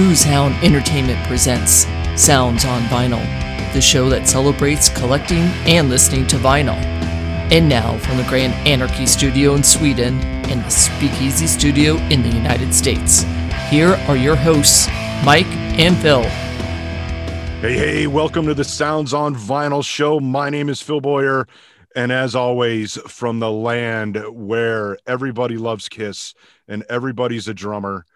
Who's Hound Entertainment presents Sounds on Vinyl, the show that celebrates collecting and listening to vinyl. And now, from the Grand Anarchy Studio in Sweden and the Speakeasy Studio in the United States, here are your hosts, Mike and Phil. Hey, hey, welcome to the Sounds on Vinyl show. My name is Phil Boyer. And as always, from the land where everybody loves Kiss and everybody's a drummer,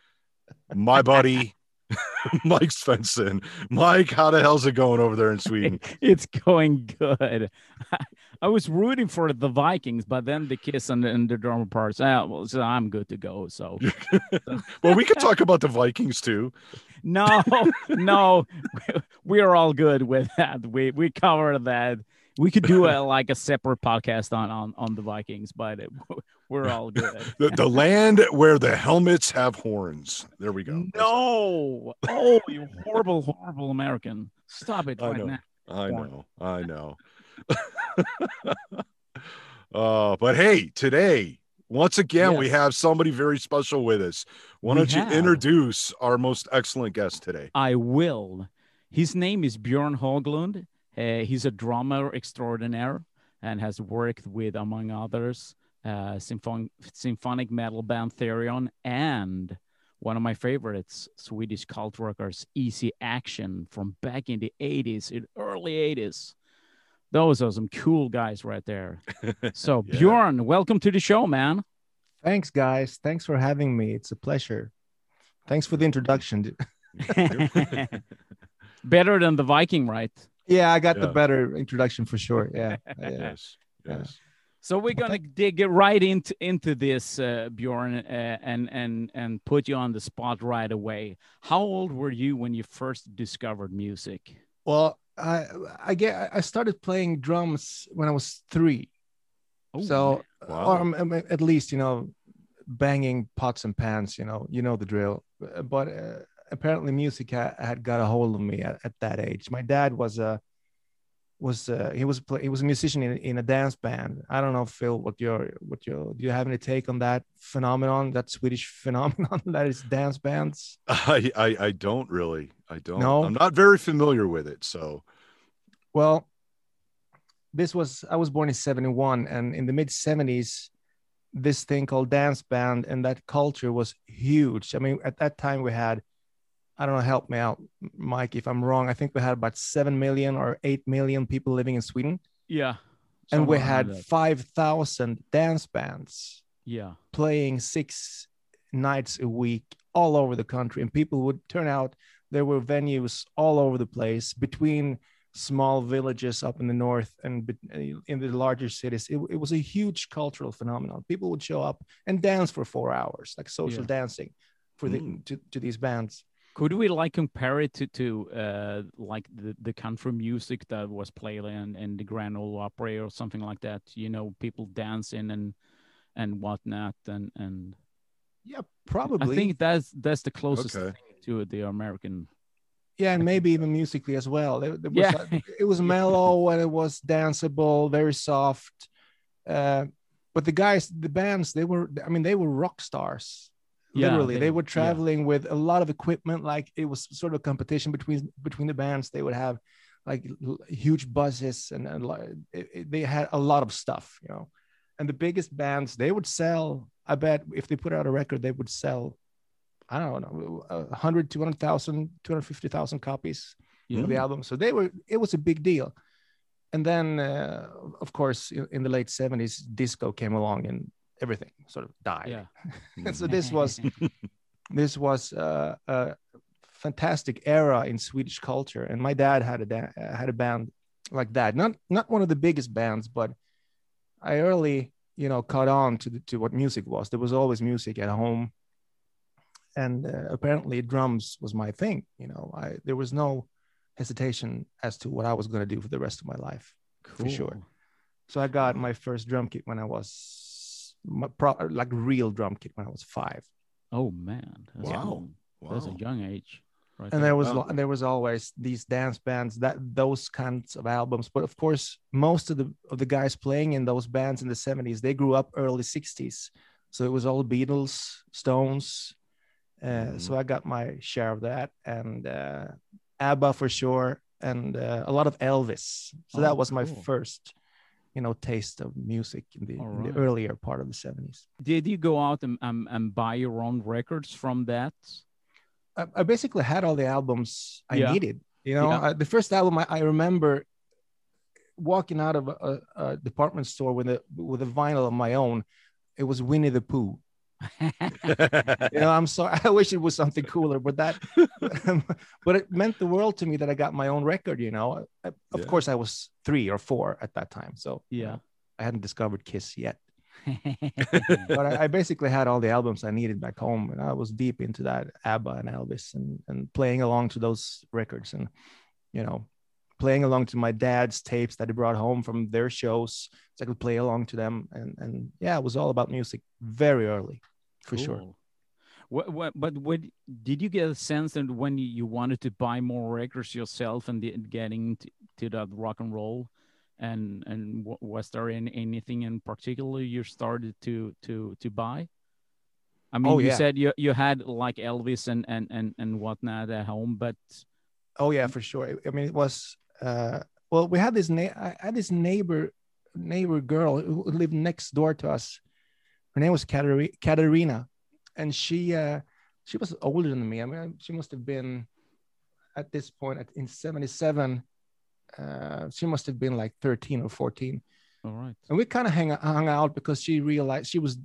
my buddy, Mike Svensson. Mike, how the hell's it going over there in Sweden? it's going good. I was rooting for the Vikings, but then the Kiss and the, and the drummer parts. Ah, well, so I'm good to go. So, well, we could talk about the Vikings too. No, no, we are all good with that. We we covered that we could do a like a separate podcast on on on the Vikings, but we're all good. the, the land where the helmets have horns. There we go. No, oh, you horrible, horrible American! Stop it I right know. now. I know. I know. uh, but hey, today, once again, we have somebody very special with us. Why We don't you have. introduce our most excellent guest today? I will. His name is Björn Haglund. Uh, he's a drummer extraordinaire and has worked with, among others, uh, symphon- symphonic metal band Therion and one of my favorites, Swedish cult rockers, Easy Action from back in the 80s, in early 80s. Those are some cool guys right there. So, Yeah. Björn, welcome to the show, man. Thanks, guys. Thanks for having me. It's a pleasure. Thanks for the introduction. Better than the Viking, right? Yeah, I got the better introduction for sure. Yeah. yeah. Yes. Yeah. Yes. So we're gonna dig right into into this, uh, Bjorn, uh, and and and put you on the spot right away. How old were you when you first discovered music? Well, I I get I started playing drums when I was three. Oh, so, Wow. or um, um, at least you know, banging pots and pans. You know, you know the drill. But uh, apparently, music ha- had got a hold of me at, at that age. My dad was a was uh, he was play, he was a musician in, in a dance band. I don't know, Phil, what your what your do you have any take on that phenomenon, that Swedish phenomenon that is dance bands? I, I I don't really. I don't. No? I'm not very familiar with it. So Well, this was I was born in 71 and in the mid 70s this thing called dance band and that culture was huge. I mean, at that time we had I don't know, help me out, Mike, if I'm wrong. I think we had about 7 million or 8 million people living in Sweden yeah, and we had that. 5,000 dance bands yeah, playing 6 nights a week all over the country and people would turn out there were venues all over the place between small villages up in the north and in the larger cities it, it was a huge cultural phenomenon people would show up and dance for four hours like social Yeah. dancing for the Mm. to, to these bands Could we like compare it to to uh, like the, the country music that was played in, in the Grand Ole Opry or something like that? You know, people dancing and and whatnot, and and yeah probably I think that's that's the closest Okay. thing to the American. yeah and maybe even musically as well there, there was Yeah. a- it was mellow and it was danceable very soft uh, but the guys the bands they were i mean they were rock stars Yeah, literally they, they- were yeah. traveling with a lot of equipment like it was sort of competition between between the bands they would have like huge buses and, and like, it, it- they had a lot of stuff you know and the biggest bands they would sell i bet if they put out a record they would sell i don't know 100 200000 250000 copies Yeah. of the album so they were it was a big deal and then uh, of course in, in the late 70s disco came along and everything sort of died Yeah. so this was this was uh, a fantastic era in Swedish culture, and my dad had a da- uh, had a band like that. Not not one of the biggest bands, but I early you know caught on to the, to what music was. There was always music at home, and uh, apparently drums was my thing. You know, I there was no hesitation as to what I was going to do for the rest of my life. for sure. So I got my first drum kit when I was pro- like real drum kit when I was five. Oh man, that's Wow. cool. That's a young age. Right and there was Wow. lo- there was always these dance bands that those kinds of albums but of course most of the of the guys playing in those bands in the 70s they grew up early 60s so it was all beatles stones Uh, Mhm. So I got my share of that, and uh, ABBA for sure, and uh, a lot of Elvis. So Oh, that was my cool. first, you know, taste of music in the, in the earlier part of the seventies. Did you go out and, and, and buy your own records from that? I, I basically had all the albums I Yeah. needed. You know, Yeah. uh, the first album I, I remember walking out of a, a department store with a with a vinyl of my own. It was Winnie the Pooh. You know, I'm sorry. I wish it was something cooler, but that, but it meant the world to me that I got my own record. You know, I, of Yeah. course I was three or four at that time, so Yeah. I hadn't discovered Kiss yet. But I, I basically had all the albums I needed back home, and I was deep into that ABBA and Elvis, and and playing along to those records, and you know, playing along to my dad's tapes that he brought home from their shows, so I could play along to them, and and yeah, it was all about music very early, for sure. What, what, but what did you get a sense that when you, wanted to buy more records yourself and the, getting to, to that rock and roll, and and wa- was there any, anything in particular you started to to to buy? I mean, Oh, you yeah. said you you had like Elvis and and and and whatnot at home, but Oh yeah, for sure. I mean, it was uh, well, we had this na- I had this neighbor neighbor girl who lived next door to us. Her name was Katerina, and she uh, she was older than me. I mean, she must have been at this point at, in '77. Uh, she must have been like 13 or 14, all right, and we kind of hang hung out because she realized she was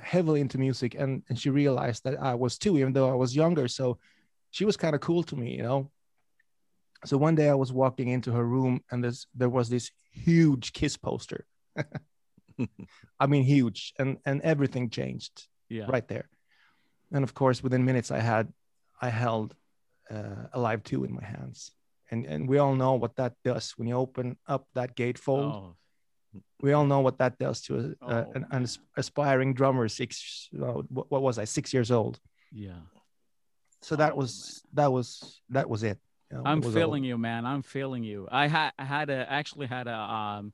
heavily into music, and and she realized that I was too, even though I was younger. So she was kind of cool to me, you know so one day I was walking into her room and there was this huge kiss poster. I mean huge and and everything changed yeah, right there. And of course within minutes I had I held uh, Alive 2 in my hands. And and we all know what that does when you open up that gatefold. Oh, We all know what that does to a, a- Oh, an, an aspiring drummer 6 uh, what, what was I 6 years old. yeah. So that Oh, was that was that was it. You know, I'm it was all- feeling you, man. I'm feeling you. I had I had a actually had a um uh,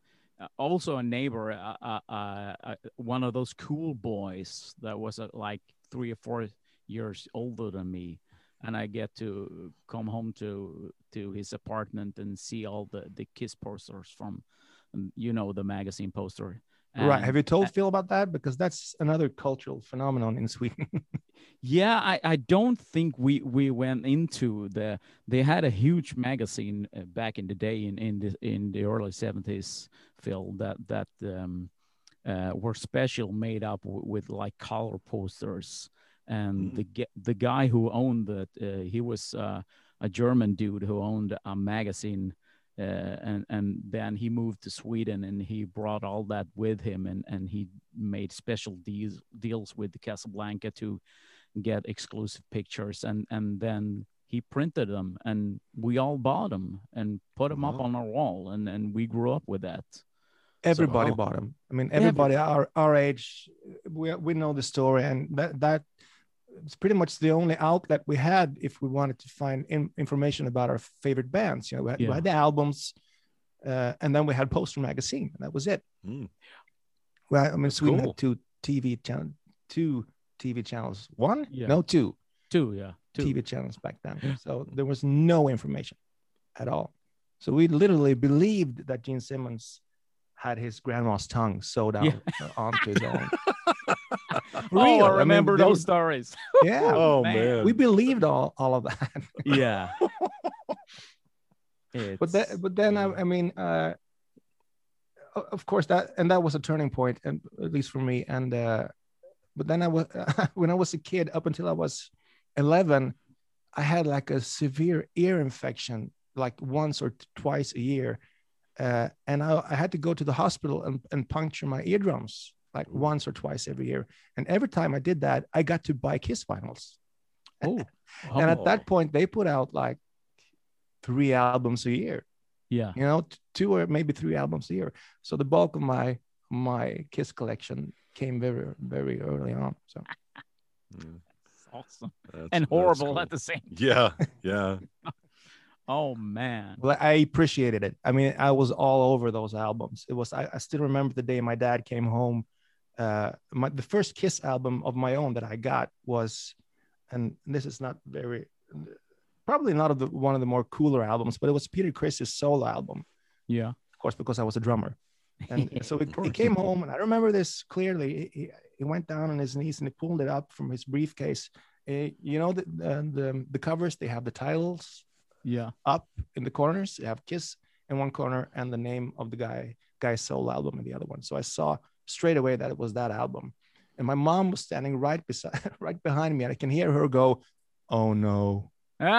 also a neighbor, uh, uh, uh, one of those cool boys that was like three or four years older than me, and I get to come home to to his apartment and see all the the kiss posters from, um, you know, the magazine poster. Right. Have you told Phil about that? Because that's another cultural phenomenon in Sweden. Yeah, I, I don't think we we went into the they had a huge magazine uh, back in the day in in the in the early 70s Phil that that um uh, were special made up with like color posters and Mm. the the guy who owned it uh, he was uh, a German dude who owned a magazine Uh, and and then he moved to Sweden and he brought all that with him and and he made special deals deals with Casablanca to get exclusive pictures and and then he printed them and we all bought them and put them up on our wall and and we grew up with that everybody wow. bought them. I mean, everybody our our age, we we know the story, and that that it's pretty much the only outlet we had if we wanted to find in, information about our favorite bands. You know, we had, we had the albums, uh, and then we had Poster magazine, and that was it. Mm. Well, I mean, Sweden cool. had two TV channel, two TV channels. One, Yeah. no, two two, yeah too. TV channels back then. So there was no information at all. So we literally believed that Gene Simmons had his grandma's tongue sewed out Yeah. onto his own. oh Real. i mean, remember there those was- stories Yeah, Oh man. man. we believed all, all of that. yeah but that, but then I, yeah. I mean, uh, of course that, and that was a turning point, and at least for me. And uh, but then I was when I was a kid, up until I was eleven, I had like a severe ear infection, like once or t- twice a year, uh, and I, I had to go to the hospital and, and puncture my eardrums like once or twice every year. And every time I did that, I got to buy Kiss vinyls. oh, And at that point, they put out like three albums a year yeah you know, two or maybe three albums a year. So the bulk of my my Kiss collection came very very early on. So Mm, awesome that's- and horrible cool. at the same Yeah, yeah. oh man well, I appreciated it. I mean, I was all over those albums. It was I, I still remember the day my dad came home. Uh, my the first Kiss album of my own that I got was and this is not very probably not of the one of the more cooler albums, but it was Peter Criss's solo album. Yeah. Of course, because I was a drummer. And so he, came home, and I remember this clearly. He, he, went down on his knees and he pulled it up from his briefcase. Uh, you know, the, the the the covers they have the titles Yeah. up in the corners. They have Kiss in one corner and the name of the guy guy's solo album in the other one. So I saw straight away that it was that album. And my mom was standing right beside right behind me, and I can hear her go, "Oh no!" Oh,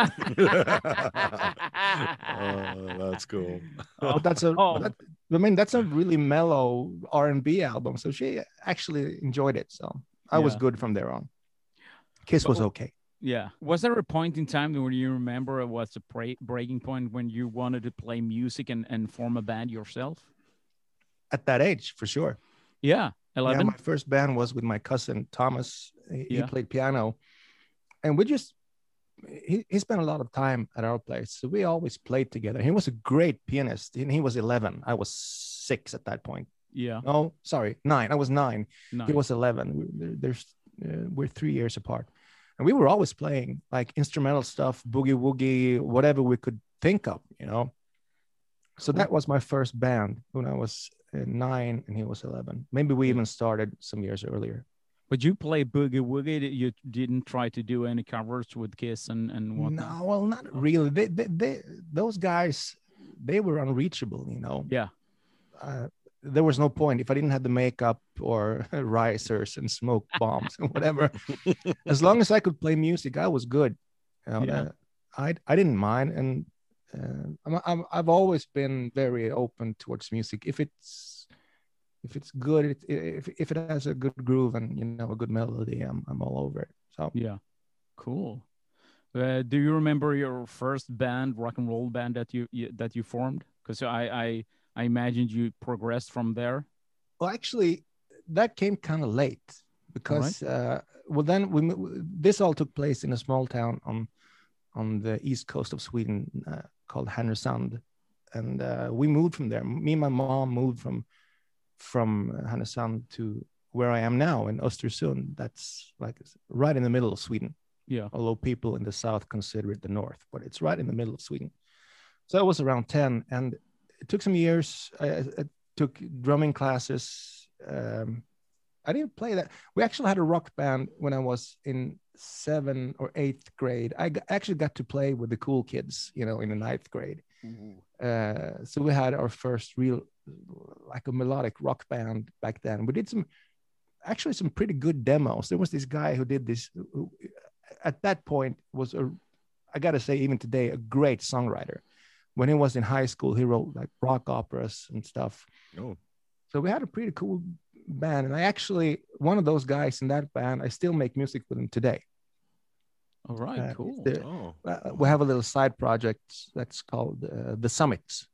that's cool. But that's a, Oh. that- I mean, that's a really mellow R and B album. So she actually enjoyed it. So I was good from there on. Kiss was okay. Yeah. Was there a point in time when you remember it was a break, breaking point when you wanted to play music and, and form a band yourself? At that age, for sure. Yeah. 11. Yeah, my first band was with my cousin Thomas. He, he played piano, and we just he, he spent a lot of time at our place, so we always played together. He was a great pianist, and he was 11. I was six at that point. yeah. No, sorry, nine. I was nine. Nice. He was 11. We, there- there's uh, we're three years apart, and we were always playing like instrumental stuff, boogie woogie, whatever we could think of, you know. So that was my first band when I was nine and he was 11. Maybe we even started some years earlier. But you play Boogie Woogie. You didn't try to do any covers with Kiss and, and whatnot? No, well, not really. They, they, they, those guys, they were unreachable, you know. Yeah. Uh, there was no point if I didn't have the makeup or risers and smoke bombs and whatever. as long as I could play music, I was good. You know, Yeah. uh, I I didn't mind, and uh, I'm, I'm I've always been very open towards music. If it's if it's good, it, if if it has a good groove and you know a good melody, I'm I'm all over it. So Yeah. Cool. Uh, do you remember your first band, rock and roll band that you, you that you formed? Because I, I I imagined you progressed from there. Well, actually, that came kind of late because uh, well, then we this all took place in a small town on on the east coast of Sweden uh, called Härnösand, and uh, we moved from there. Me and my mom moved from from Härnösand to where I am now in Östersund. That's like right in the middle of Sweden. Yeah. although people in the south consider it the north, but it's right in the middle of Sweden. So I was around 10 and it took some years. I, I I took drumming classes. Um, I didn't play that. We actually had a rock band when I was in seven or eighth grade. I actually got to play with the cool kids, you know, in the ninth grade. Uh, so we had our first real, like a melodic rock band back then. We did some, actually some pretty good demos. There was this guy who did this, who, at that point was a, I gotta say, even today, a great songwriter. When he was in high school, he wrote like rock operas and stuff. Oh. So we had a pretty cool band, and I actually one of those guys in that band. I still make music with him today. All right. Uh, cool. the- Oh, Uh, we have a little side project that's called uh, the Summits,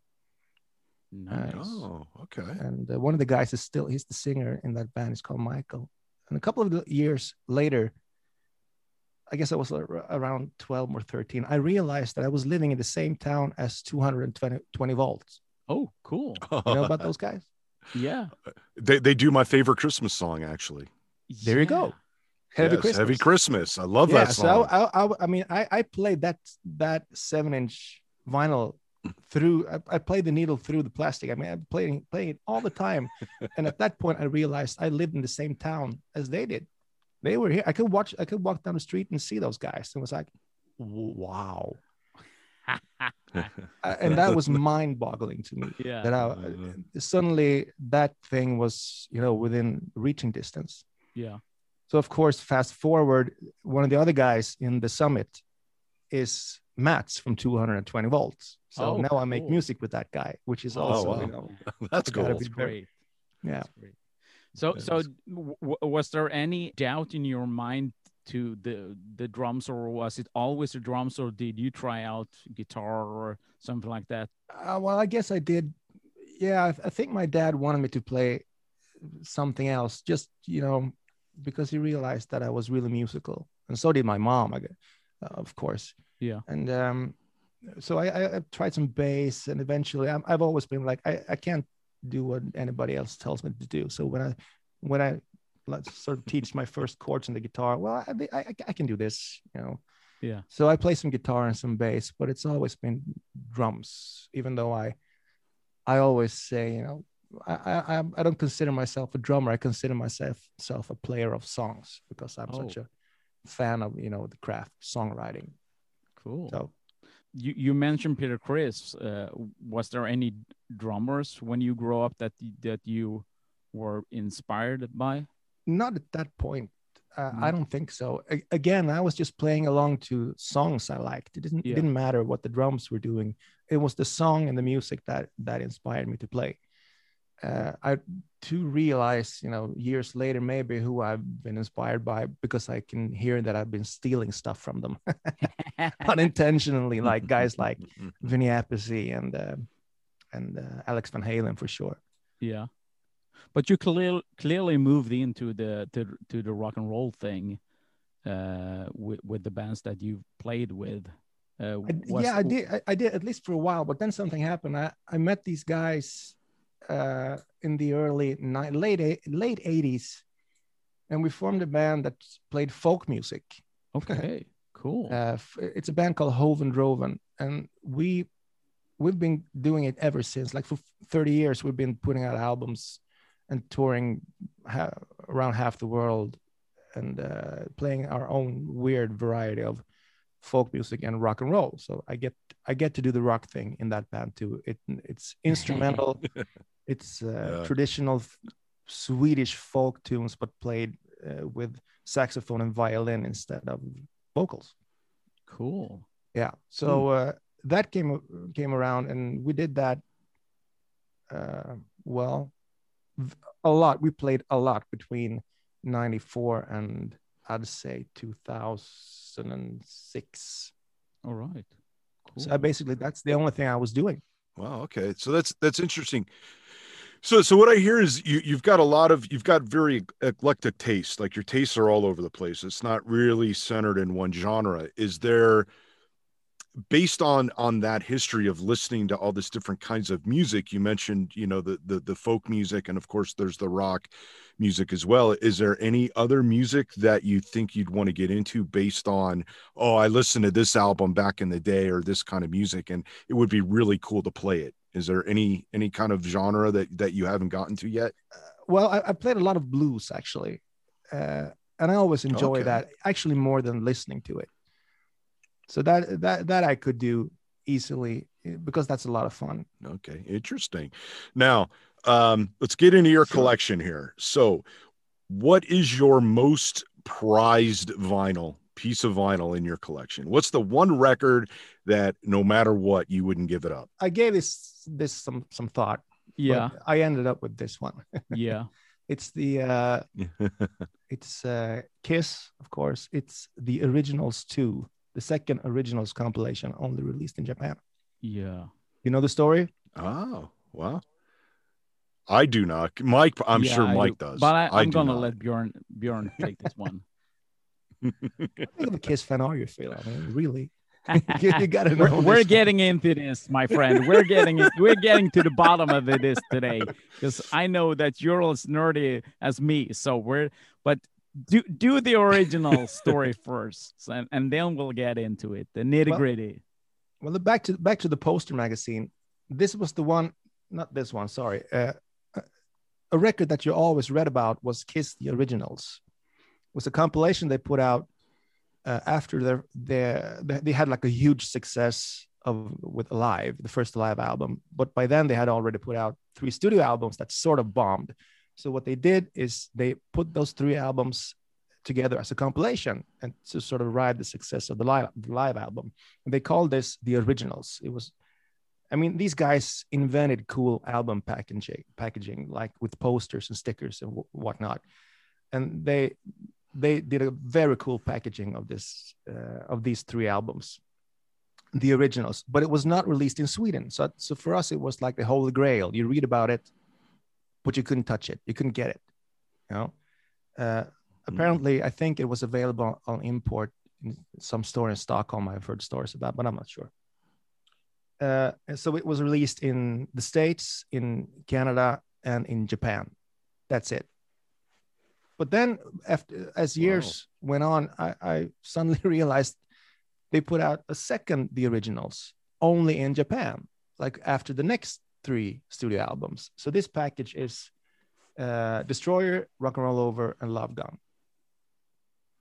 Nice. oh, okay. and uh, one of the guys is still he's the singer in that band. He's called Michael. And a couple of years later, I guess I was around 12 or 13. I realized that I was living in the same town as 220 20 volts. Oh, cool. You know about those guys? Yeah. Uh, they they do my favorite Christmas song actually. There you go. Heavy Yes, Christmas. Heavy Christmas. I love yeah, that song. I, I, I, I mean, I, I played that that seven inch vinyl through. I, I played the needle through the plastic. I mean, I'm playing playing it all the time. and at that point, I realized I lived in the same town as they did. They were here. I could watch. I could walk down the street and see those guys. And it was like, wow. Uh, and that was mind-boggling to me. yeah. That I, suddenly that thing was, you know, within reaching distance. yeah. So of course, fast forward, one of the other guys in the summit is Mats from 220 volts. So Oh, now I make music with that guy, which is Oh, also, wow. you know, That's cool. That's great. yeah. That's great. So, That so is- w- w- was there any doubt in your mind to the the drums, or was it always the drums, or did you try out guitar or something like that? Uh, well, I guess I did. Yeah, I, I think my dad wanted me to play something else, just you know, because he realized that I was really musical, and so did my mom, I guess, uh, of course. Yeah. And um, so I, I, I tried some bass, and eventually, I'm, I've always been like, I, I can't do what anybody else tells me to do. So when I when I let's sort of teach my first chords on the guitar. Well, I, I, I can do this, you know. Yeah. So I play some guitar and some bass, but it's always been drums. Even though I, I always say, you know, I I, I don't consider myself a drummer. I consider myself self a player of songs because I'm such Oh. a fan of you know the craft songwriting. Cool. So you you mentioned Peter Criss. Uh, was there any drummers when you grew up that that you were inspired by? Not at that point. Uh, Mm. I don't think so. Again, I was just playing along to songs I liked. It didn't Yeah. it didn't matter what the drums were doing. It was the song and the music that that inspired me to play. Uh, I to realize, you know, years later, maybe who I've been inspired by because I can hear that I've been stealing stuff from them unintentionally, like guys like Vinny Appice and uh, and uh, Alex Van Halen for sure. Yeah, but you clearly clearly moved into the to, to the rock and roll thing uh, with with the bands that you've played with. Uh, was- yeah, I did. I, I did at least for a while, but then something happened. I, I met these guys uh, in the early ni- late late eighties, and we formed a band that played folk music. Okay, cool. Uh, it's a band called Hoven Droven, and we we've been doing it ever since. Like for thirty years, we've been putting out albums and touring ha- around half the world, and uh, playing our own weird variety of folk music and rock and roll. So I get I get to do the rock thing in that band too. It it's instrumental, it's uh, Yeah. traditional f- Swedish folk tunes, but played uh, with saxophone and violin instead of vocals. cool. Yeah. So uh, that came came around, and we did that. Uh, well, a lot. We played a lot between '94 and I'd say 2006. All right. Cool. So I basically that's the only thing I was doing. Wow. Okay. So that's that's interesting. So so what I hear is you you've got a lot of you've got very eclectic taste. Like your tastes are all over the place. It's not really centered in one genre. Is there based on on that history of listening to all this different kinds of music you mentioned you know the the, the folk music and of course there's the rock music as well is there any other music that you think you'd want to get into based on oh i listened to this album back in the day or this kind of music and it would be really cool to play it is there any any kind of genre that that you haven't gotten to yet Well, I, I played a lot of blues actually, uh, and I always enjoy Okay. that actually more than listening to it. So that that that I could do easily eh, because that's a lot of fun. Okay, interesting. Now, um, let's get into your collection here. So, what is your most prized vinyl piece of vinyl in your collection? What's the one record that no matter what you wouldn't give it up? I gave this this some some thought. but yeah, I ended up with this one. yeah. It's the uh, it's uh, Kiss, of course. It's the Originals two, the second Originals compilation, only released in Japan. Yeah. You know the story? oh, wow. I do not. Mike, I'm Yeah, sure I Mike do. does. But I, I'm do gonna not. let Bjorn Bjorn take this one. How big of a Kiss fan are you, Phil? I mean, really? you, you gotta know. we're, we're getting into this, my friend. We're getting it. We're getting to the bottom of it this today because I know that you're as nerdy as me. So we're but do do the original story first, and, and then we'll get into it, the nitty gritty. well the- back to back to the poster magazine. This was the one not this one sorry uh, a record that you always read about was kiss the originals. It was a compilation they put out uh, after their, their they had like a huge success of with live the first live album. But by then they had already put out three studio albums that sort of bombed so what they did is they put those three albums together as a compilation and to sort of ride the success of the live, the live album. And they called this the originals. It was i mean these guys invented cool album packaging packaging like with posters and stickers and wh- whatnot. And they they did a very cool packaging of this uh, of these three albums the originals. But it was not released in sweden. So so for us it was like the holy grail. You read about it but you couldn't touch it. You couldn't get it you know? Uh, apparently i think it was available on import in some store in stockholm. I've heard stories about but i'm not sure. Uh, so it was released in the states in canada and in japan. That's it. But then after as years went on, I, I suddenly realized they put out a second the originals only in Japan, like after the next three studio albums. So this package is uh, Destroyer, Rock and Roll Over, and Love Gun,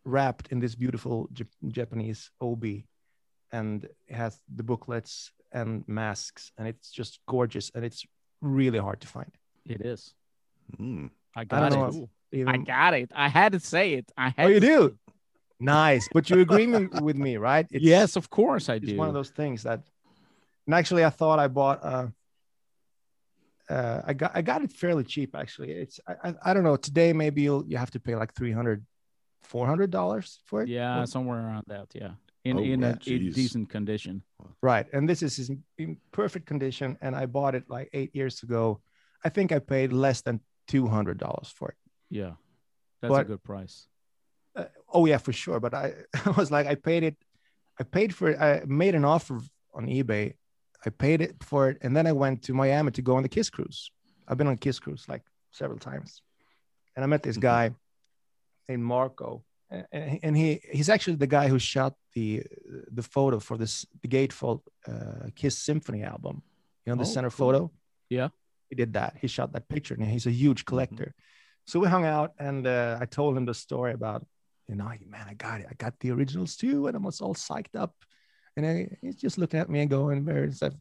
wrapped in this beautiful Jap- Japanese obi, and it has the booklets and masks, and it's just gorgeous, and it's really hard to find. It is. Hmm. I I got don't it. know. I got it. I had to say it. I had oh, you to do? Nice, but you agree with me, right? It's, yes, of course I do. it's one of those things that and actually i thought i bought uh uh i got i got it fairly cheap actually it's i i, I don't know today maybe you'll you have to pay like 300 400 dollars for it yeah, Or- somewhere around that. Yeah, in Oh, in yeah, a, in jeez. decent condition. right and this is in- in perfect condition and i bought it like eight years ago i think i paid less than 200 dollars for it Yeah, that's a good price. uh, oh yeah for sure but I, I was like i paid it i paid for it i made an offer on ebay i paid it for it and then i went to miami to go on the kiss cruise i've been on kiss cruise like several times and i met this Mhm. guy named marco and, he he's actually the guy who shot the the photo for this the gatefold uh, kiss symphony album you know the Oh, center cool. photo Yeah. he did that he shot that picture and he's a huge collector so we hung out and uh, i told him the story about you know, man, I got it. I got the originals too. And I was all psyched up. And I, he's just looking at me and going, very, like,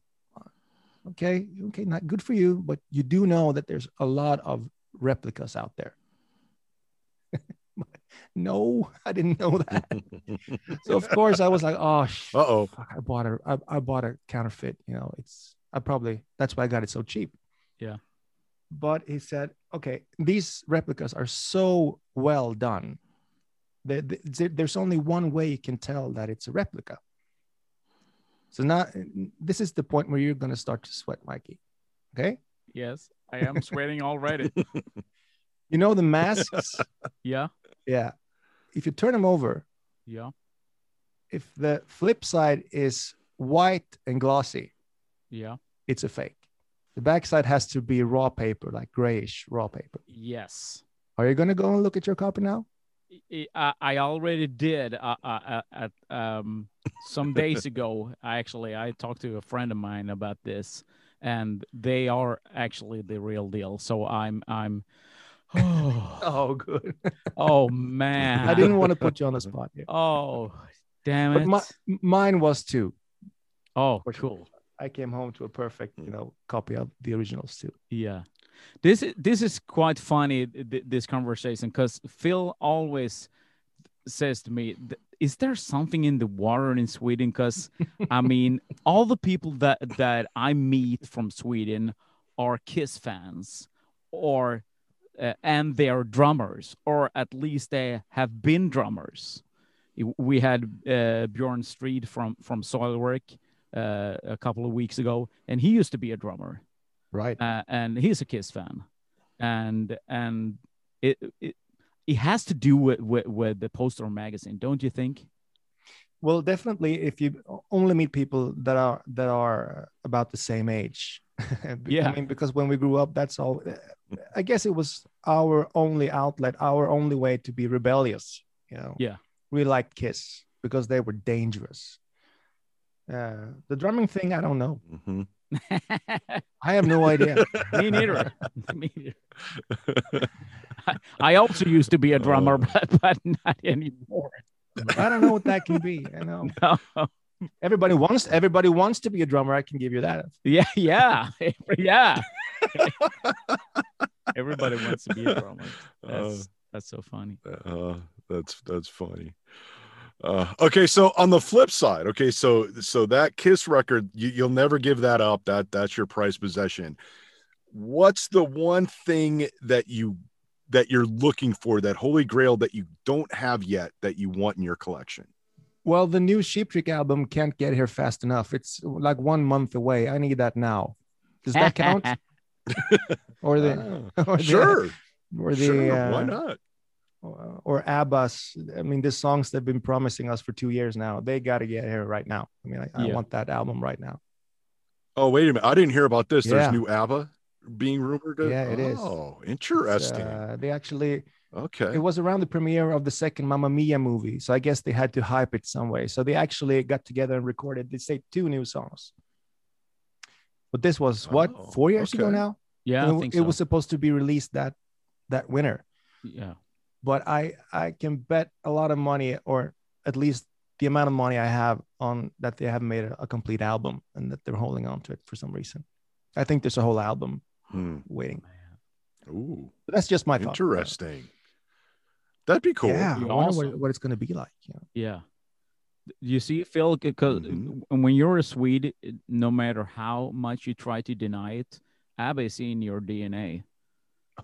okay, okay, not good for you, but you do know that there's a lot of replicas out there. no, I didn't know that. so of course I was like, oh, Uh-oh. I bought a, I, I bought a counterfeit. You know, it's, I probably, that's why I got it so cheap. Yeah. But he said, okay, these replicas are so well done there- there- there's only one way you can tell that it's a replica. So now this is the point where you're going to start to sweat, Mikey. Okay. Yes, I am sweating already. You know the masks? Yeah, yeah. If you turn them over, yeah, if the flip side is white and glossy, yeah. it's a fake. The back side has to be raw paper, like grayish raw paper. Yes. Are you going to go and look at your copy now? I- I, I already did uh, uh, uh, um, some days ago. I actually I talked to a friend of mine about this, and they are actually the real deal. So I'm I'm. Oh, Oh, good. oh man! I didn't want to put you on the spot here. Oh, damn But it! my, mine was too. oh, Which- cool. I came home to a perfect, you know, copy of the originals too. Yeah, this is this is quite funny. th- This conversation because Phil always says to me, "Is there something in the water in Sweden?" Because I mean, all the people that that I meet from Sweden are Kiss fans, or uh, and they are drummers, or at least they have been drummers. We had uh, Bjorn Strid from from Soilwork uh, a couple of weeks ago, and he used to be a drummer Right. uh, and he's a Kiss fan, and and it it, it has to do with, with with the poster magazine, don't you think? Well, definitely, if you only meet people that are that are about the same age. Yeah. I mean, because when we grew up, that's all. I guess it was our only outlet, our only way to be rebellious. You know. Yeah. We liked Kiss because they were dangerous. Uh, the drumming thing, I don't know. Mhm. I have no idea. Me neither. Me neither. I, I also used to be a drummer, Oh. but but not anymore. I don't know what that can be. I know No. everybody wants everybody wants to be a drummer. I can give you that. Yeah, yeah, yeah. Everybody wants to be a drummer. That's that's so funny. Uh, that's that's funny. Uh, okay, so on the flip side, okay, so so that Kiss record, you, you'll never give that up. That that's your prized possession. What's the one thing that you that you're looking for, that holy grail that you don't have yet that you want in your collection? Well, the new Cheap Trick album can't get here fast enough. It's like one month away. I need that now. Does that count? or the Ah, or the, sure, or the sure, uh, why not? Or- or ABBA's. I mean, the songs they've been promising us for two years now. They got to get here right now. I mean, I, I want that album right now. Oh, wait a minute, I didn't hear about this. Yeah. There's new ABBA being rumored. to- Yeah, it is. Oh, It's, interesting. uh, they actually Okay. It was around the premiere of the second Mamma Mia movie, so I guess they had to hype it some way. So they actually got together and recorded. They say two new songs. But this was what Oh, four years ago now. Yeah, I it, think it was supposed to be released that that winter. yeah. But I I can bet a lot of money, or at least the amount of money I have on that they haven't made a, a complete album and that they're holding on to it for some reason. I think there's a whole album Hmm. waiting. Ooh, But that's just my thought. interesting. That'd be cool. Yeah, I wonder what, what it's going to be like. Yeah. Yeah. You see, Phil, because Mhm. when you're a Swede, no matter how much you try to deny it, ABBA is in your DNA.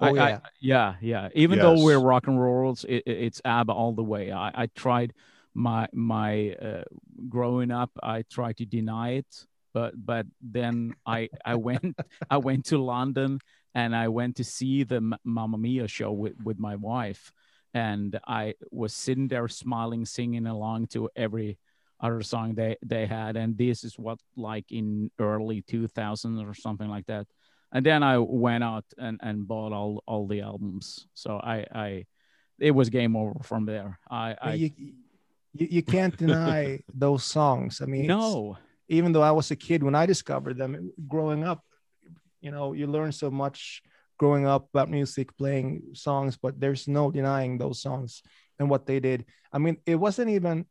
Oh I- yeah. I- yeah, yeah. Even though we're rock and rolls, it, it- it's ABBA all the way. I, I tried my my uh, growing up. I tried to deny it, but but then I I went I went to London and I went to see the Mamma Mia show with with my wife, and I was sitting there smiling, singing along to every other song they they had, and this is what like in early 2000s or something like that and then I went out and, and bought all all the albums. So I I it was game over from there. I I you, you you can't deny those songs. I mean, no even though I was a kid when I discovered them, growing up, you know, you learn so much growing up about music, playing songs, but there's no denying those songs and what they did. I mean, it wasn't even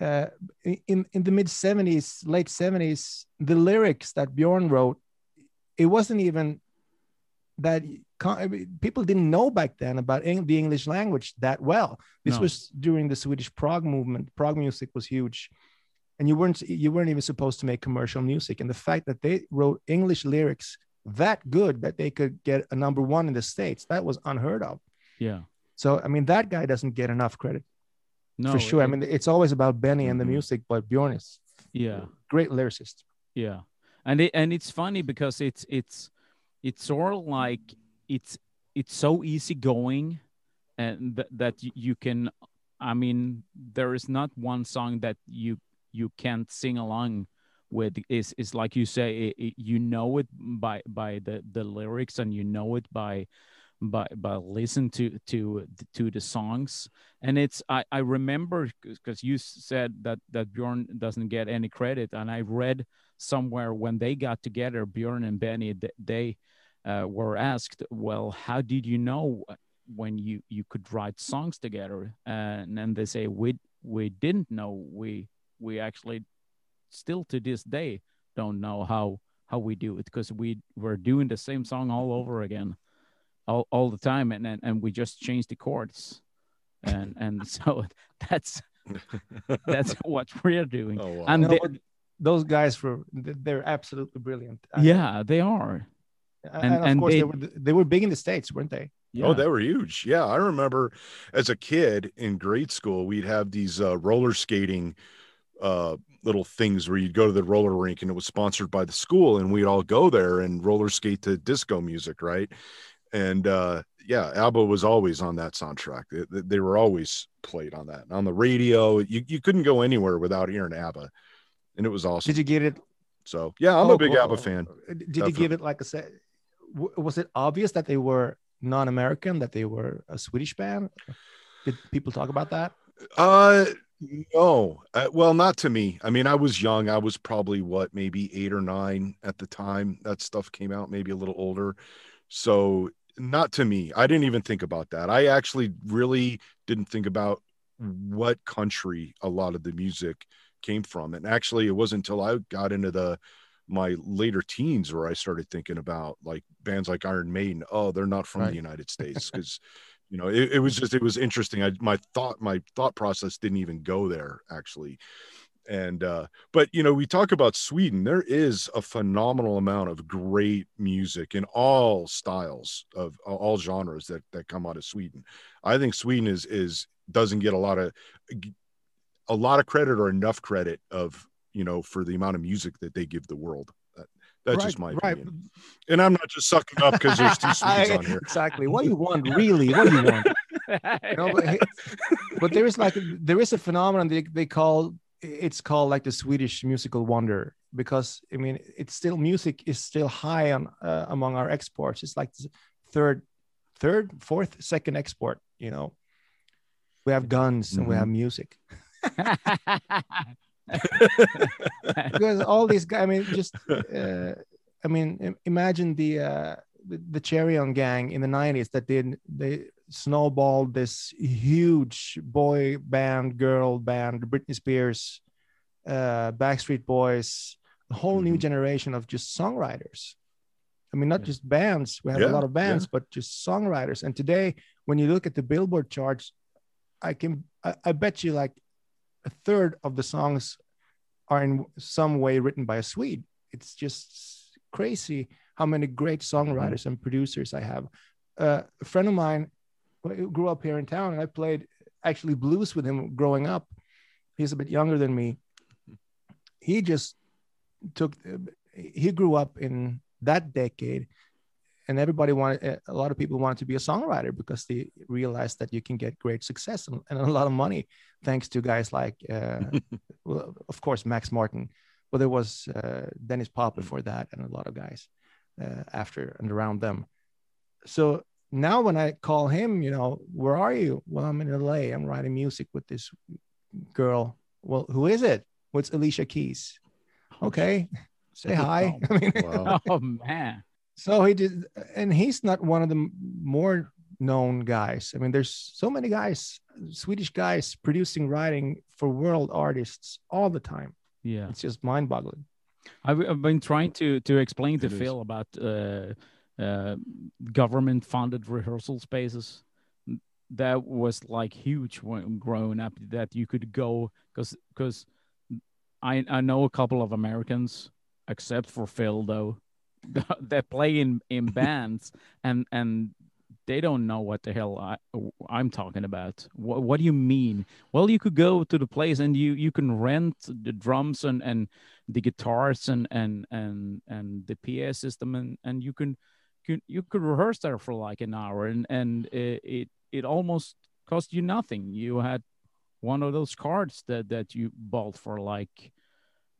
uh, in in the mid 70s, late 70s, the lyrics that Bjorn wrote, it wasn't even that con- I mean, people didn't know back then about the English language that well. This No. was during the Swedish prog movement. prog music was huge, and you weren't you weren't even supposed to make commercial music. And the fact that they wrote English lyrics that good that they could get a number one in the states that was unheard of. yeah So I mean, that guy doesn't get enough credit no for sure. I mean, it's always about Benny and the Mhm. music, but Bjorn is yeah great lyricist. yeah and it, and it's funny because it's it's it's sort of like it's it's so easy going and th- that you can i mean there is not one song that you you can't sing along with. Is is like you say it, it- you know it by by the the lyrics and you know it by by by listen to to to the songs. And it's i i remember because you said that that bjorn doesn't get any credit. And i read somewhere when they got together bjorn and benny they uh, were asked well how did you know when you you could write songs together? And then they say we we didn't know. We we actually still to this day don't know how how we do it because we were doing the same song all over again all, all the time and, and and we just changed the chords. And and so that's that's what we're doing. Oh, wow. and No, they- but those guys were they're absolutely brilliant. I- yeah they are and, and- of and course they- they, were they were big in the states, weren't they? yeah. Oh, they were huge. Yeah, I remember as a kid in grade school, we'd have these uh, roller skating uh, little things where you'd go to the roller rink, and it was sponsored by the school, and we'd all go there and roller skate to disco music, right? And uh, yeah, ABBA was always on that soundtrack. They, they- they were always played on that on the radio. You you couldn't go anywhere without hearing ABBA, and it was awesome. Did you give it? so yeah, I'm oh, a big oh, ABBA fan. Did you give it like a set? w- Was it obvious that they were non-American, that they were a Swedish band? Did people talk about that? Uh, no. Uh, well, not to me. I mean, I was young. I was probably what, maybe eight or nine at the time that stuff came out, maybe a little older. So, not to me. I didn't even think about that. I actually really didn't think about what country a lot of the music came from. And actually, it wasn't until I got into the my later teens where I started thinking about like bands like Iron Maiden. Oh, they're not from Right. the United States because you know it, it was just it was interesting i my thought my thought process didn't even go there actually and uh but you know we talk about sweden there is a phenomenal amount of great music in all styles of all genres that that come out of sweden i think sweden is is doesn't get a lot of a lot of credit or enough credit of you know for the amount of music that they give the world that, that's just my right. opinion and i'm not just sucking up because there's two swedes on here exactly. What do you want, really? What do you want? You know, but, but there is like there is a phenomenon they, they call it's called like the Swedish musical wonder because I mean it's still music is still high on uh, among our exports. It's like the third third, fourth, second export. You know, we have guns and we have music because all these guys. I mean, just uh, I mean, imagine the uh, the, Cheiron gang in the '90s that did they snowballed this huge boy band, girl band, Britney Spears, uh, Backstreet Boys, a whole new Mhm. generation of just songwriters. I mean, not Yeah. just bands. We have Yeah, a lot of bands, but just songwriters. And today, when you look at the Billboard charts, I can I, I bet you like a third of the songs are in some way written by a Swede. It's just crazy how many great songwriters and producers I have. Uh, a friend of mine grew up here in town, and I played actually blues with him growing up. He's a bit younger than me. He just took. He grew up in that decade, and everybody wanted. A lot of people wanted to be a songwriter because they realized that you can get great success and, and a lot of money thanks to guys like, uh, well, of course, Max Martin, but there was uh, Denniz Pop before that, and a lot of guys uh, after and around them. So now when I call him, you know, where are you? Well, I'm in LA. I'm writing music with this girl. Well, who is it? What's Alicia Keys? Okay, say hi. I mean, Wow. oh man. So he did, and he's not one of the more known guys. I mean, there's so many guys, Swedish guys, producing, writing for world artists all the time. Yeah. It's just mind-boggling. I've, I've been trying to to explain to It is. Phil about uh, uh, government funded rehearsal spaces. That was like huge when growing up. That you could go because because I I know a couple of Americans, except for Phil though, that play in in bands and and they don't know what the hell I, I'm talking about. What, what do you mean? Well, you could go to the place and you you can rent the drums and and the guitars and and and and the PA system and and you can you could rehearse there for like an hour and and it it, it almost cost you nothing. You had one of those cards that that you bought for like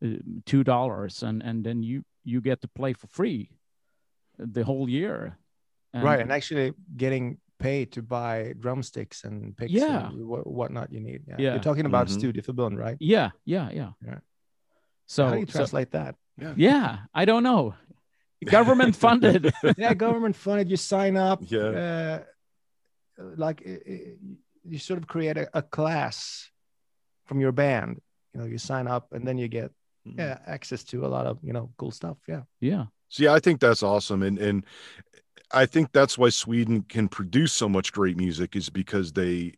uh, two dollars and and then you you get to play for free the whole year. right, and actually getting paid to buy drumsticks and picks Yeah. and whatnot you need. Yeah, Yeah. you're talking about Mhm. Studio Förbund, right? Yeah, yeah, yeah. Yeah. So, How do you so- translate that? yeah, I don't know. Government funded. yeah, government funded. You sign up. Yeah. Uh, like uh, uh, you sort of create a, a class from your band. You know, you sign up and then you get Mm-hmm. Yeah mm-hmm. access to a lot of you know cool stuff. Yeah. yeah, So yeah, I think that's awesome, and and I think that's why Sweden can produce so much great music is because they,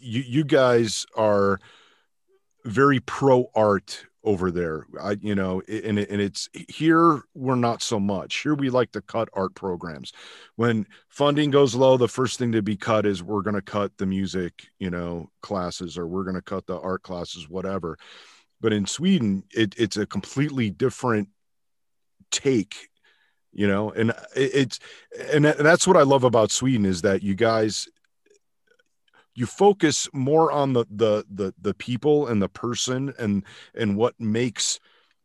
you you guys are very pro art over there. I you know, and and it's here we're not so much. Here we like to cut art programs. When funding goes low, the first thing to be cut is we're going to cut the music, you know, classes or we're going to cut the art classes, whatever. But in Sweden, it, it's a completely different take you know and it, it's and that- that's what i love about sweden is that you guys you focus more on the the the, the people and the person and and what makes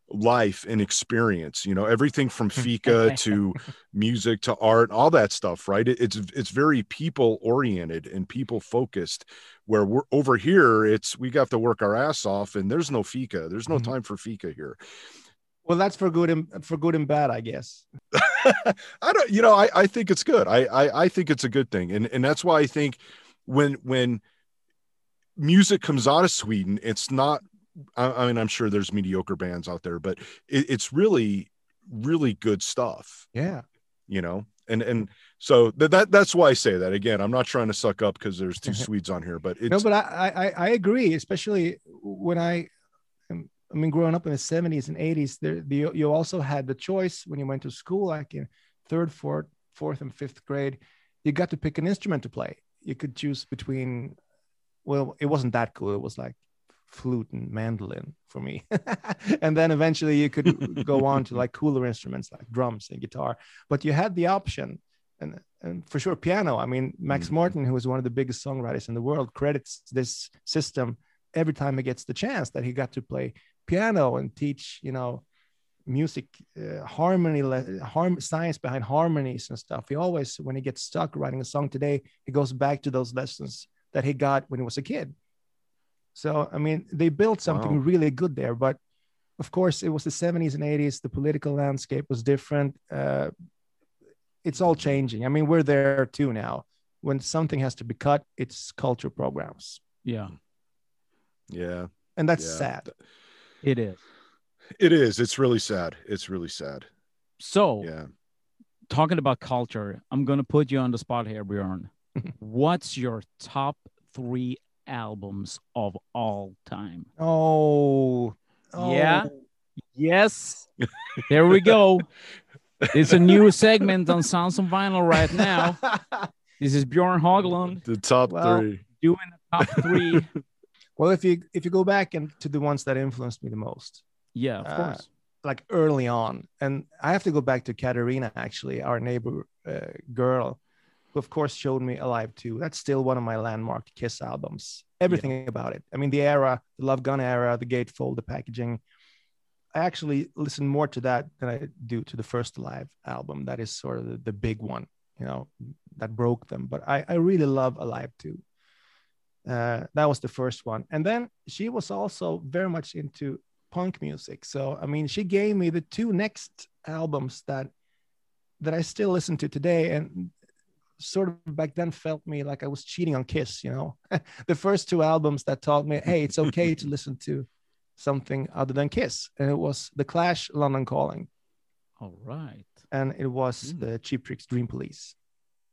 life and experience you know everything from fika to music to art all that stuff right it, it's it's very people oriented and people focused where we're over here it's we have to work our ass off and there's no fika there's no Mhm. time for fika here Well, that's for good and for good and bad, I guess. I don't, you know, I, I think it's good. I, I, I think it's a good thing. And, and that's why I think when, when music comes out of Sweden, it's not, I, I mean, I'm sure there's mediocre bands out there, but it, it's really, really good stuff, Yeah. you know? And, and so that, that, that's why I say that again, I'm not trying to suck up because there's two Swedes on here, but it's, no, but I, I I agree, especially when I, um, I mean, growing up in the '70s and '80s, there the, you also had the choice when you went to school, like in third, fourth, fourth, and fifth grade, you got to pick an instrument to play. You could choose between, well, it wasn't that cool. It was like flute and mandolin for me, and then eventually you could go on to like cooler instruments like drums and guitar. But you had the option, and and for sure piano. I mean, Max Mhm. Martin, who is one of the biggest songwriters in the world, credits this system every time he gets the chance that he got to play piano and teach, you know, music uh, harmony le- harm science behind harmonies and stuff he always when he gets stuck writing a song today he goes back to those lessons that he got when he was a kid so i mean they built something Wow. really good there but of course it was the 70s and 80s the political landscape was different uh, it's all changing i mean we're there too now when something has to be cut it's culture programs Yeah, Yeah. and that's yeah. sad it is. It is. It's really sad. It's really sad. So, Yeah. talking about culture, I'm going to put you on the spot here, Bjorn. What's your top three albums of all time? oh, Yeah. oh. Yes. there we go. It's a new segment on Sounds on Vinyl right now. This is Bjorn Hoglund. The top Well, three. doing the top three. well if you if you go back and to the ones that influenced me the most Yeah, of Uh, course. like early on and i have to go back to katerina actually our neighbor uh, girl who of course showed me Alive II. That's still one of my landmark kiss albums. Everything about it. I mean the era the love gun era the gatefold the packaging. I actually listen more to that than i do to the first live album. That is sort of the, the big one you know that broke them. But i, I really love Alive II. Uh, that was the first one. And then she was also very much into punk music. So I mean, she gave me the two next albums that that I still listen to today, and sort of back then felt me like I was cheating on Kiss. You know, the first two albums that taught me, hey, it's okay to listen to something other than Kiss, and it was The Clash, London Calling, All right. and it was Mm. the Cheap Trick's, Dream Police.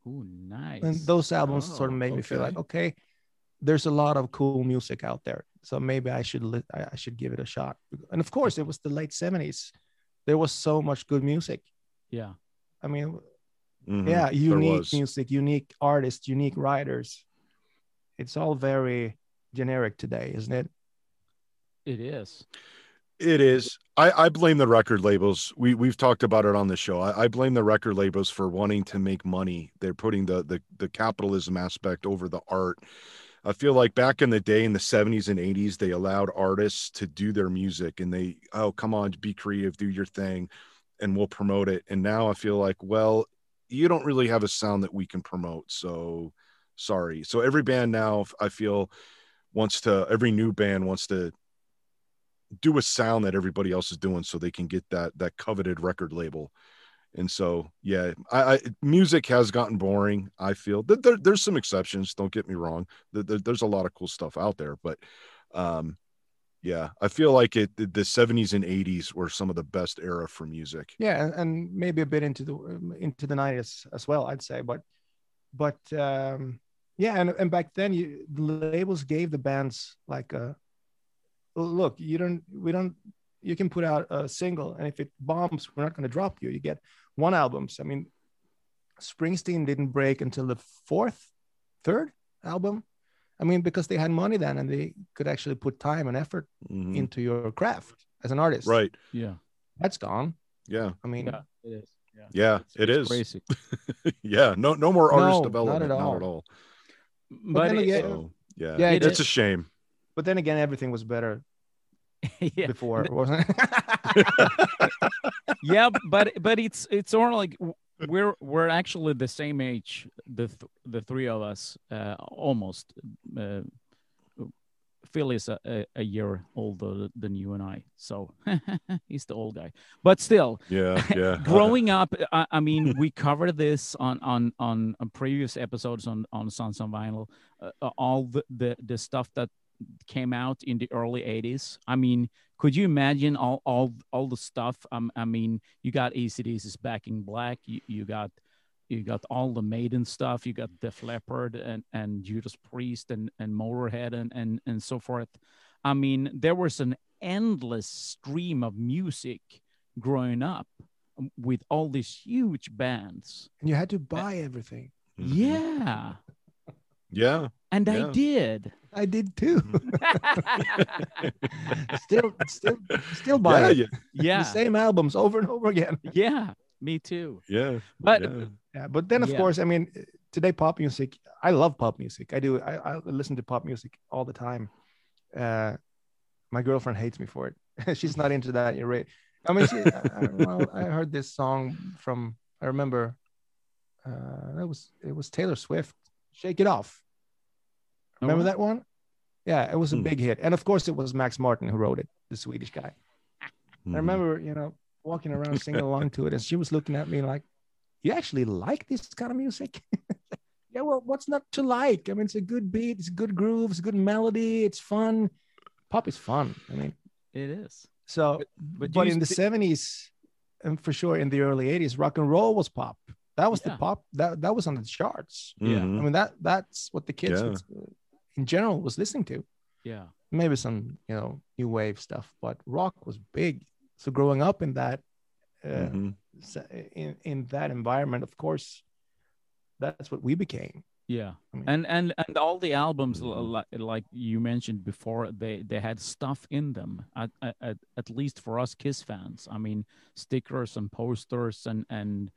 Oh, nice. And those albums sort of Oh, made me feel like, okay, there's a lot of cool music out there. So maybe I should li- I should give it a shot. And of course, it was the late 70s. There was so much good music. yeah. I mean, Mhm. yeah, unique music, unique artists, unique writers. It's all very generic today, isn't it? It is. It is. I, I blame the record labels. We we've talked about it on the show. I, I blame the record labels for wanting to make money. They're putting the, the the capitalism aspect over the art. I feel like back in the day in the 70s and 80s, they allowed artists to do their music and they, oh, come on, be creative, do your thing, and we'll promote it. And now I feel like, well, you don't really have a sound that we can promote. So sorry. So every band now, I feel, wants to, every new band wants to do a sound that everybody else is doing so they can get that that coveted record label and so yeah i, I music has gotten boring i feel Th- there, there's some exceptions don't get me wrong there- there's a lot of cool stuff out there but um yeah i feel like it the, the 70s and 80s were some of the best era for music Yeah, and, maybe a bit into the um, into the 90s as well, I'd say. But but um, yeah, and, and back then you the labels gave the bands like a look, you don't we don't you can put out a single and if it bombs, we're not gonna drop you. You get one albums. I mean, Springsteen didn't break until the fourth, third album. I mean, because they had money then and they could actually put time and effort Mhm. into your craft as an artist. right Yeah. That's gone. yeah I mean, Yeah. It is. Yeah. yeah It's- it it's is Crazy. yeah no no more artist No, not development at not at all. all But then it- again- so yeah, Yeah, it it's a shame but then again, everything was better yeah. before, wasn't it? yeah, but but it's it's sort of like w- we're we're actually the same age, the th- the three of us, uh, almost. Uh, Phil is a, a, a year older than you and I, so he's the old guy. But still, yeah yeah growing up, I, I mean, we covered this on on on, previous episodes on on Sounds on Vinyl. Uh, uh, all the, the the stuff that came out in the early '80s. I mean, could you imagine all all all the stuff? Um, I mean, you got AC/DC's Back in Black. You, you got you got all the Maiden stuff. You got Def Leppard and and Judas Priest and and Motorhead and and and so forth. I mean, there was an endless stream of music growing up with all these huge bands. and you had to buy everything. Yeah. yeah And I did. I did too. still, still, still buy yeah it. yeah yeah. the same albums over and over again. Yeah. Me too. yeah But yeah. Yeah, but then of Yeah. course, I mean, today pop music. I love pop music. I do. I, I listen to pop music all the time. Uh, my girlfriend hates me for it. She's not into that. You're right. I mean, she, I, I, well, I heard this song from. I remember. Uh, that was it was Taylor Swift. Shake it off. Remember Oh, that one? Yeah, it was a Hmm. big hit, and of course, it was Max Martin who wrote it, the Swedish guy. I remember, you know, walking around singing along to it, and she was looking at me like, "You actually like this kind of music?" yeah, well, what's not to like? I mean, it's a good beat, it's a good groove, it's a good melody, it's fun. Pop is fun. I mean, It is. so, But, but, you in the sti- seventies, and for sure in the early eighties, rock and roll was pop. That was Yeah. the pop. That that was on the charts. Yeah. Mhm. I mean, that that's what the kids Yeah. was, uh, in general was listening to yeah, maybe some you know new wave stuff but rock was big so growing up in that uh, Mhm. in in that environment of course that's what we became yeah, I mean- and and and all the albums, Mhm. like like you mentioned before, they they had stuff in them. At at at, at least for us Kiss fans, I mean, stickers and posters and and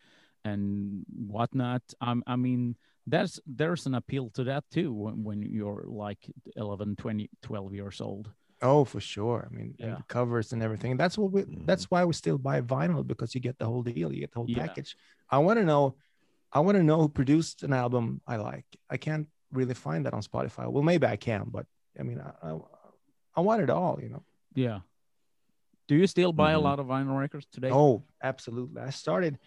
and whatnot. Um, I mean, there's there's an appeal to that too when, when you're like 11, 20, 12 years old. oh for sure i mean Yeah. the covers and everything and that's what we that's why we still buy vinyl because you get the whole deal you get the whole Yeah. package i want to know i want to know who produced an album i like i can't really find that on spotify well maybe i can but i mean i i, I want it all you know Yeah. Do you still buy Mhm. a lot of vinyl records today? Oh, absolutely. I started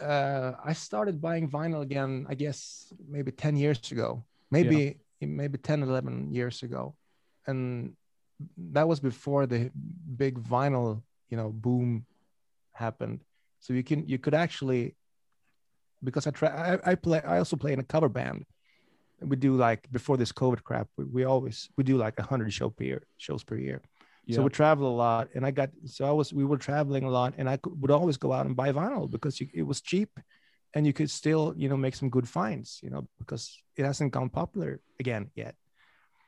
uh I started buying vinyl again, I guess maybe 10 years ago. Maybe maybe 10 11 years ago. And that was before the big vinyl, you know, boom happened. So you can you could actually because I try I, I play I also play in a cover band. We do like before this COVID crap, we, we always we do like a 100 show per year, shows per year. So we travel a lot, and I got so I was we were traveling a lot, and I could, would always go out and buy vinyl because you, it was cheap, and you could still you know make some good finds, you know, because it hasn't gone popular again yet.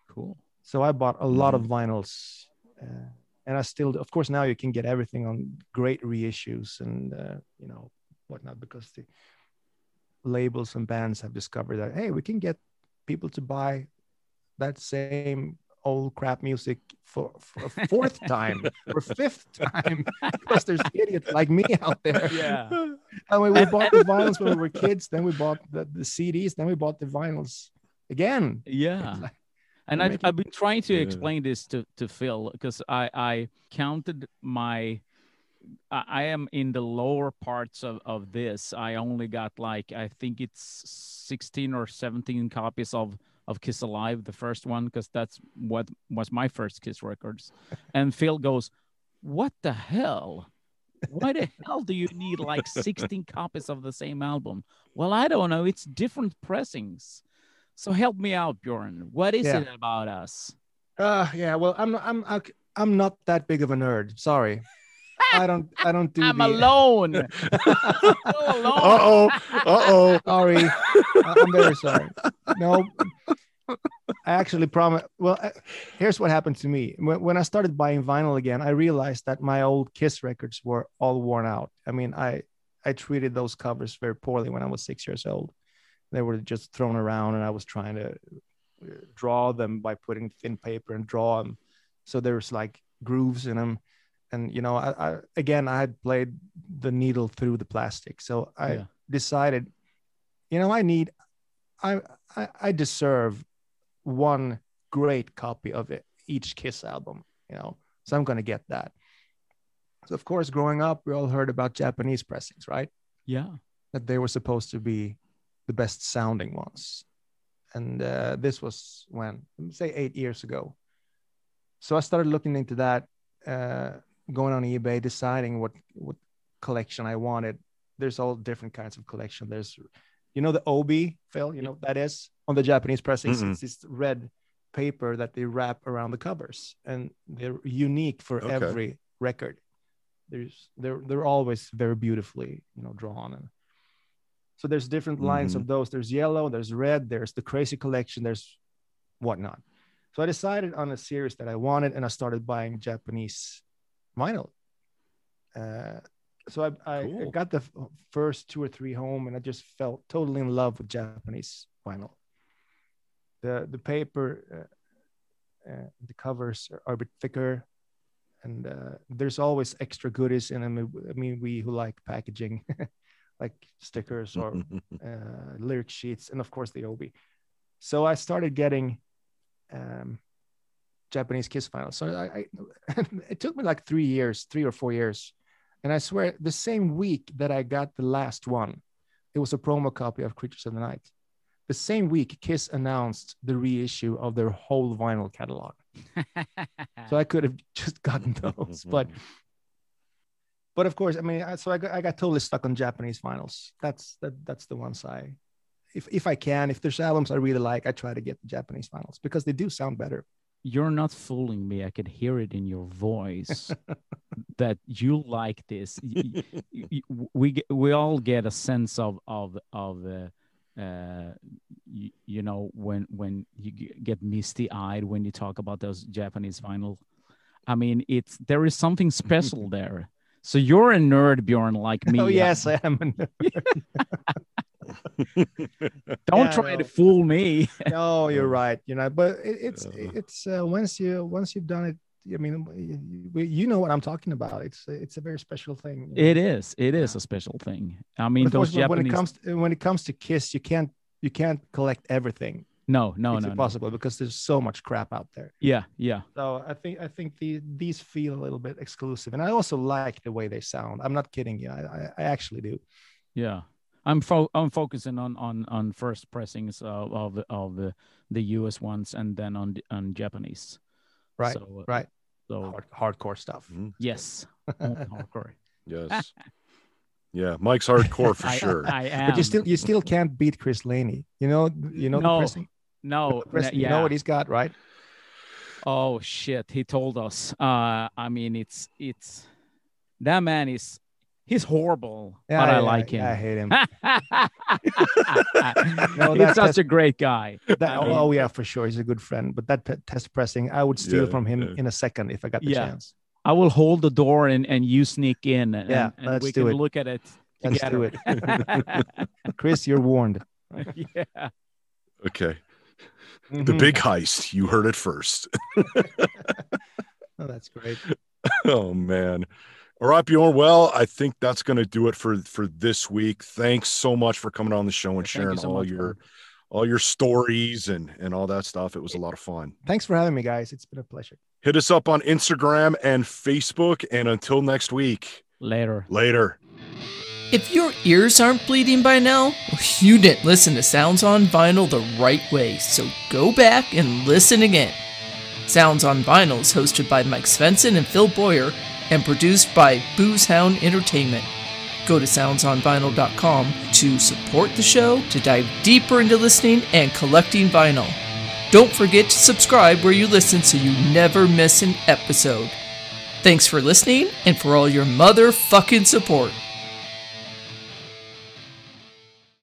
Cool. So I bought a lot of vinyls, uh, and I still, of course, now you can get everything on great reissues and uh, you know whatnot because the labels and bands have discovered that hey, we can get people to buy that same old crap music for, for a fourth time or fifth time because there's idiots like me out there. Yeah. I mean, we bought the vinyls when we were kids, then we bought the, the CDs, then we bought the vinyls again. Yeah. like- And I've, making- I've been trying to Yeah. explain this to, to Phil because I, I counted my I, I am in the lower parts of, of this. I only got like I think it's 16 or 17 copies of of Kiss Alive, the first one, because that's what was my first Kiss records. And Phil goes, What the hell? Why the hell do you need like 16 copies of the same album? Well, I don't know. It's different pressings. So help me out, Bjorn. What is Yeah. it about us? Uh yeah, well, I'm I'm I'm not that big of a nerd. Sorry. I don't I don't do I'm the alone. Alone. Uh oh. Uh oh. sorry. I- I'm very sorry. No, I actually promise. Well, uh, here's what happened to me. When, when I started buying vinyl again, I realized that my old Kiss records were all worn out. I mean, I I treated those covers very poorly when I was six years old. They were just thrown around, and I was trying to uh, draw them by putting thin paper and draw them. So there's like grooves in them. And you know, I, I again, I had played the needle through the plastic, so I Yeah. decided, you know, I need, I, I, I deserve one great copy of it, each Kiss album, you know, so I'm gonna get that. So of course, growing up, we all heard about Japanese pressings, right? Yeah. That they were supposed to be the best sounding ones, and uh, this was when, let me say, eight years ago. So I started looking into that, uh, going on eBay, deciding what what collection I wanted. There's all different kinds of collection. There's, you know, the obi, Phil. You know what that is on the Japanese pressings. Mm-mm. It's this red paper that they wrap around the covers, and they're unique for Okay. every record. There's they're they're always very beautifully, you know, drawn and. So there's different mm-hmm. lines of those. There's yellow, there's red, there's the crazy collection, there's whatnot. So I decided on a series that I wanted, and I started buying Japanese vinyl. Uh, so I, I, I got the first two or three home, and I just felt totally in love with Japanese vinyl. The the paper, uh, uh, the covers are, are a bit thicker. and uh, there's always extra goodies in them. I mean, we who like packaging, like stickers or uh, lyric sheets, and of course the obi. So I started getting um, Japanese Kiss vinyl. So I, I it took me like three years, three or four years, and I swear the same week that I got the last one, it was a promo copy of Creatures of the Night. The same week, Kiss announced the reissue of their whole vinyl catalog. so I could have just gotten those, but but of course, I mean, so I got, I got totally stuck on Japanese vinyls. That's that that's the ones I, if if I can, if there's albums I really like, I try to get the Japanese vinyls because they do sound better. You're not fooling me. I could hear it in your voice that you like this. we we all get a sense of of of. Uh, uh, you, you, know when when you get misty eyed when you talk about those Japanese vinyl. I mean, it's there is something special there. So you're a nerd, Bjorn, like me. Oh yes, I am a nerd. Don't yeah, try no. to fool me. no, you're right. You know, but it, it's it's uh, once you once you've done it I mean, you know what I'm talking about. It's it's a very special thing. It is. It is a special thing. I mean, those Japanese... when it comes to, when it comes to Kiss, you can't you can't collect everything. No, no, it's no, impossible no. because there's so much crap out there. Yeah, yeah. So I think I think the, these feel a little bit exclusive, and I also like the way they sound. I'm not kidding you. I I, I actually do. Yeah. I'm fo- I'm focusing on on on first pressings of of, of the, the US ones and then on on Japanese. Right. So, uh, right. So Hard, hardcore stuff. Mm-hmm. Yes. hardcore. Yes. yeah, Mike's hardcore for I, sure. I, am. But you still you still can't beat Chris Laney. You know you know no, the pressing. No, the pressing, yeah. you know what he's got, right? Oh shit, he told us. Uh I mean it's it's that man is he's horrible, yeah, but yeah, I like him. I hate him. no, he's such test, a great guy. That, I mean, oh yeah, for sure, he's a good friend. But that t- test pressing, I would steal yeah, from him in a second if I got the chance. I will hold the door and, and you sneak in. And, yeah, and let's we do can it. look at it. Let's do it. Chris, you're warned. yeah. Okay. Mm-hmm. The big heist. You heard it first. oh, that's great. Oh man. All right, Bjorn. Well, I think that's going to do it for for this week. Thanks so much for coming on the show and yeah, sharing you so all much, your man. all your stories and and all that stuff. It was a lot of fun. Thanks for having me, guys. It's been a pleasure. Hit us up on Instagram and Facebook. And until next week. Later. Later. If your ears aren't bleeding by now, you didn't listen to Sounds on Vinyl the right way, so go back and listen again. Sounds on Vinyl is hosted by Mike Svensson and Phil Boyer and produced by Boozehound Entertainment. Go to soundsonvinyl.com to support the show, to dive deeper into listening and collecting vinyl. Don't forget to subscribe where you listen so you never miss an episode. Thanks for listening and for all your motherfucking support.